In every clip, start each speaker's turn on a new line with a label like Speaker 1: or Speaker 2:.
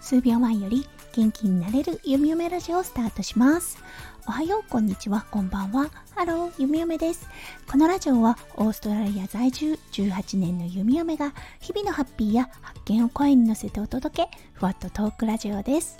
Speaker 1: 数秒前より元気になれるゆみよめラジオをスタートします。おはようこんにちは。こんばんは。ハローゆみよめです。このラジオはオーストラリア在住18年のゆみよめが日々のハッピーや発見を声に乗せてお届けふわっとトークラジオです。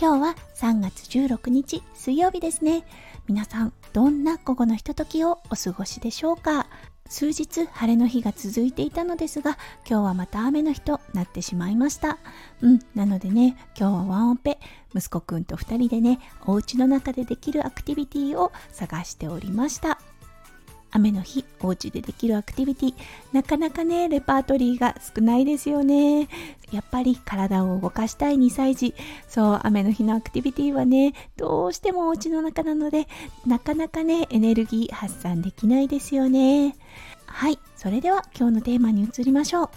Speaker 1: 今日は3月16日水曜日ですね。皆さんどんな午後のひとときをお過ごしでしょうか？数日晴れの日が続いていたのですが今日はまた雨の日となってしまいました。うんなのでね今日はワンオペ息子くんと2人でねお家の中でできるアクティビティを探しておりました。雨の日お家でできるアクティビティ。なかなかねレパートリーが少ないですよね。やっぱり体を動かしたい2歳児。そう雨の日のアクティビティはねどうしてもお家の中なのでなかなかねエネルギー発散できないですよね。はいそれでは今日のテーマに移りましょう。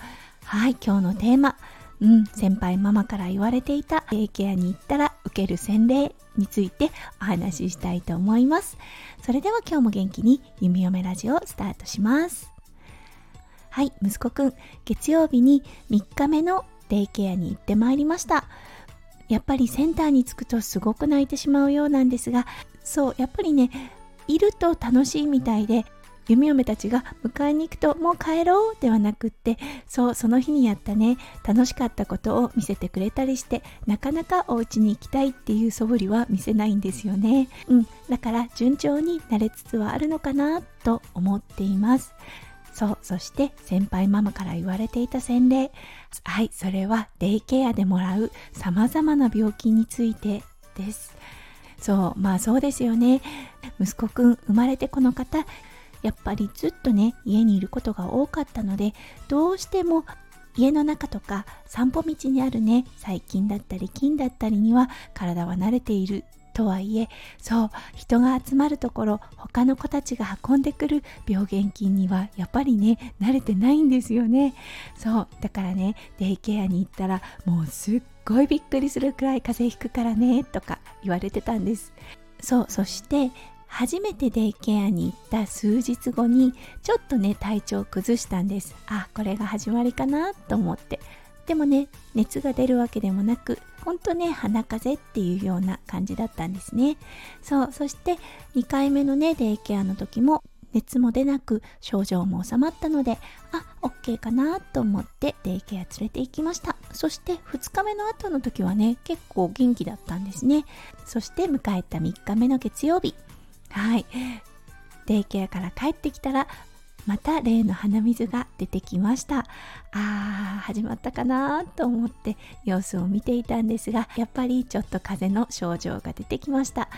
Speaker 1: はい今日のテーマ。うん、先輩ママから言われていたデイケアに行ったら受ける洗礼についてお話ししたいと思います。それでは今日も元気に弓嫁ラジオをスタートします。はい、息子くん、月曜日に3日目のデイケアに行ってまいりました。やっぱりセンターに着くとすごく泣いてしまうようなんですが、そう、やっぱりね、いると楽しいみたいで、弓嫁たちが迎えに行くともう帰ろうではなくってそうその日にやったね楽しかったことを見せてくれたりしてなかなかお家に行きたいっていう素振りは見せないんですよね。うんだから順調に慣れつつはあるのかなと思っています。そうそして先輩ママから言われていた洗礼はいそれはデイケアでもらうさまざまな病気についてです。そうまあそうですよね。息子くん生まれてこの方やっぱりずっとね家にいることが多かったのでどうしても家の中とか散歩道にあるね細菌だったり菌だったりには体は慣れているとはいえそう人が集まるところ他の子たちが運んでくる病原菌にはやっぱりね慣れてないんですよね。そうだからねデイケアに行ったらもうすっごいびっくりするくらい風邪ひくからねとか言われてたんです。そうそして初めてデイケアに行った数日後にちょっとね体調を崩したんです。あこれが始まりかなと思って。でもね熱が出るわけでもなくほんとね鼻風邪っていうような感じだったんですね。そうそして2回目のねデイケアの時も熱も出なく症状も収まったのであ OK かなと思ってデイケア連れて行きました。そして2日目の後の時はね結構元気だったんですね。そして迎えた3日目の月曜日。はい。デイケアから帰ってきたらまた例の鼻水が出てきました。あー始まったかなと思って様子を見ていたんですがやっぱりちょっと風邪の症状が出てきました。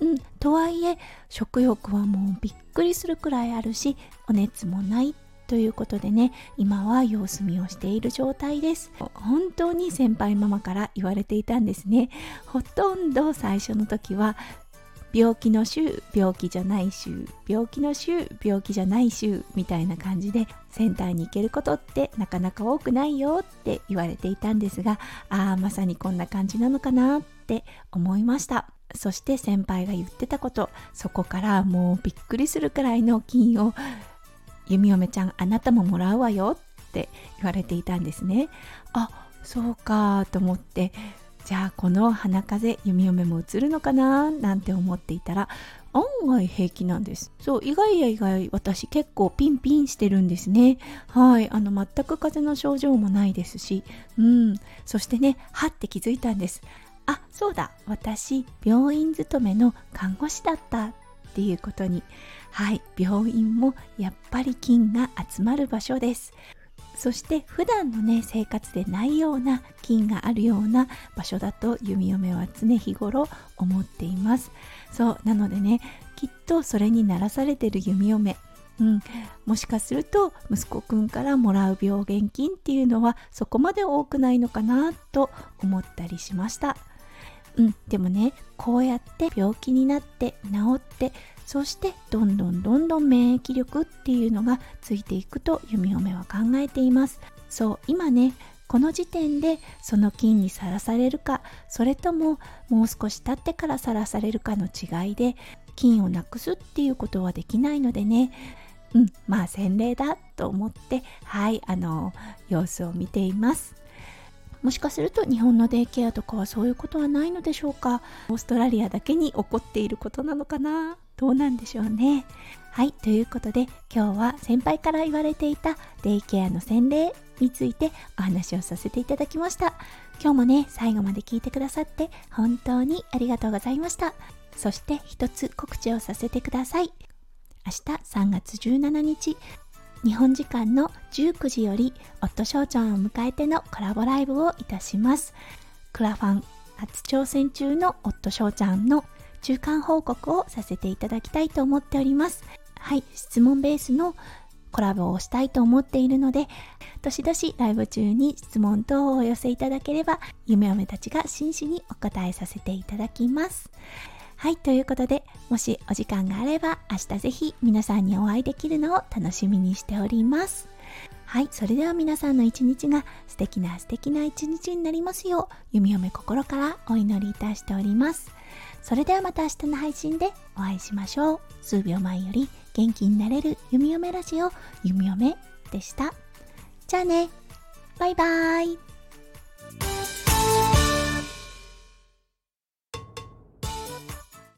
Speaker 1: うんとはいえ食欲はもうびっくりするくらいあるしお熱もないということでね今は様子見をしている状態です。本当に先輩ママから言われていたんですね。ほとんど最初の時は病気の週病気じゃない週病気の週病気じゃない週みたいな感じでセンターに行けることってなかなか多くないよって言われていたんですがああまさにこんな感じなのかなって思いました。そして先輩が言ってたことそこからもうびっくりするくらいの金を弓嫁ちゃんあなたももらうわよって言われていたんですね。あそうかと思ってじゃあこの鼻風弓嫁も映るのかな？なんて思っていたら案外平気なんです。そう意外や意外私結構ピンピンしてるんですね。はいあの全く風邪の症状もないですし。うん。そしてねはって気づいたんです。あそうだ。私病院勤めの看護師だったっていうことに。はい病院もやっぱり菌が集まる場所です。そして普段のね生活でないような菌があるような場所だと弓嫁は常日頃思っています。そうなのでねきっとそれにならされてる弓嫁うん、もしかすると息子くんからもらう病原菌っていうのはそこまで多くないのかなと思ったりしました。うん、でもねこうやって病気になって治ってそしてどんどんどんどん免疫力っていうのがついていくと弓嫁は考えています。そう今ねこの時点でその菌にさらされるかそれとももう少し経ってからさらされるかの違いで菌をなくすっていうことはできないのでね。うんまあ洗礼だと思ってはいあの様子を見ています。もしかすると日本のデイケアとかはそういうことはないのでしょうか？オーストラリアだけに起こっていることなのかな？どうなんでしょうね。はいということで今日は先輩から言われていたデイケアの洗礼についてお話をさせていただきました。今日もね最後まで聞いてくださって本当にありがとうございました。そして一つ告知をさせてください。明日3月17日日本時間の19時より夫翔ちゃんを迎えてのコラボライブをいたします。クラファン初挑戦中の夫翔ちゃんの中間報告をさせていただきたいと思っておりますはい質問ベースのコラボをしたいと思っているのでどしどしライブ中に質問等をお寄せいただければ夢嫁たちが真摯にお答えさせていただきますはい、ということで、もしお時間があれば、明日ぜひ皆さんにお会いできるのを楽しみにしております。はい、それでは皆さんの一日が素敵な素敵な一日になりますよう、弓嫁心からお祈りいたしております。それではまた明日の配信でお会いしましょう。数秒前より元気になれる弓嫁ラジオ、弓嫁でした。じゃあね、バイバーイ。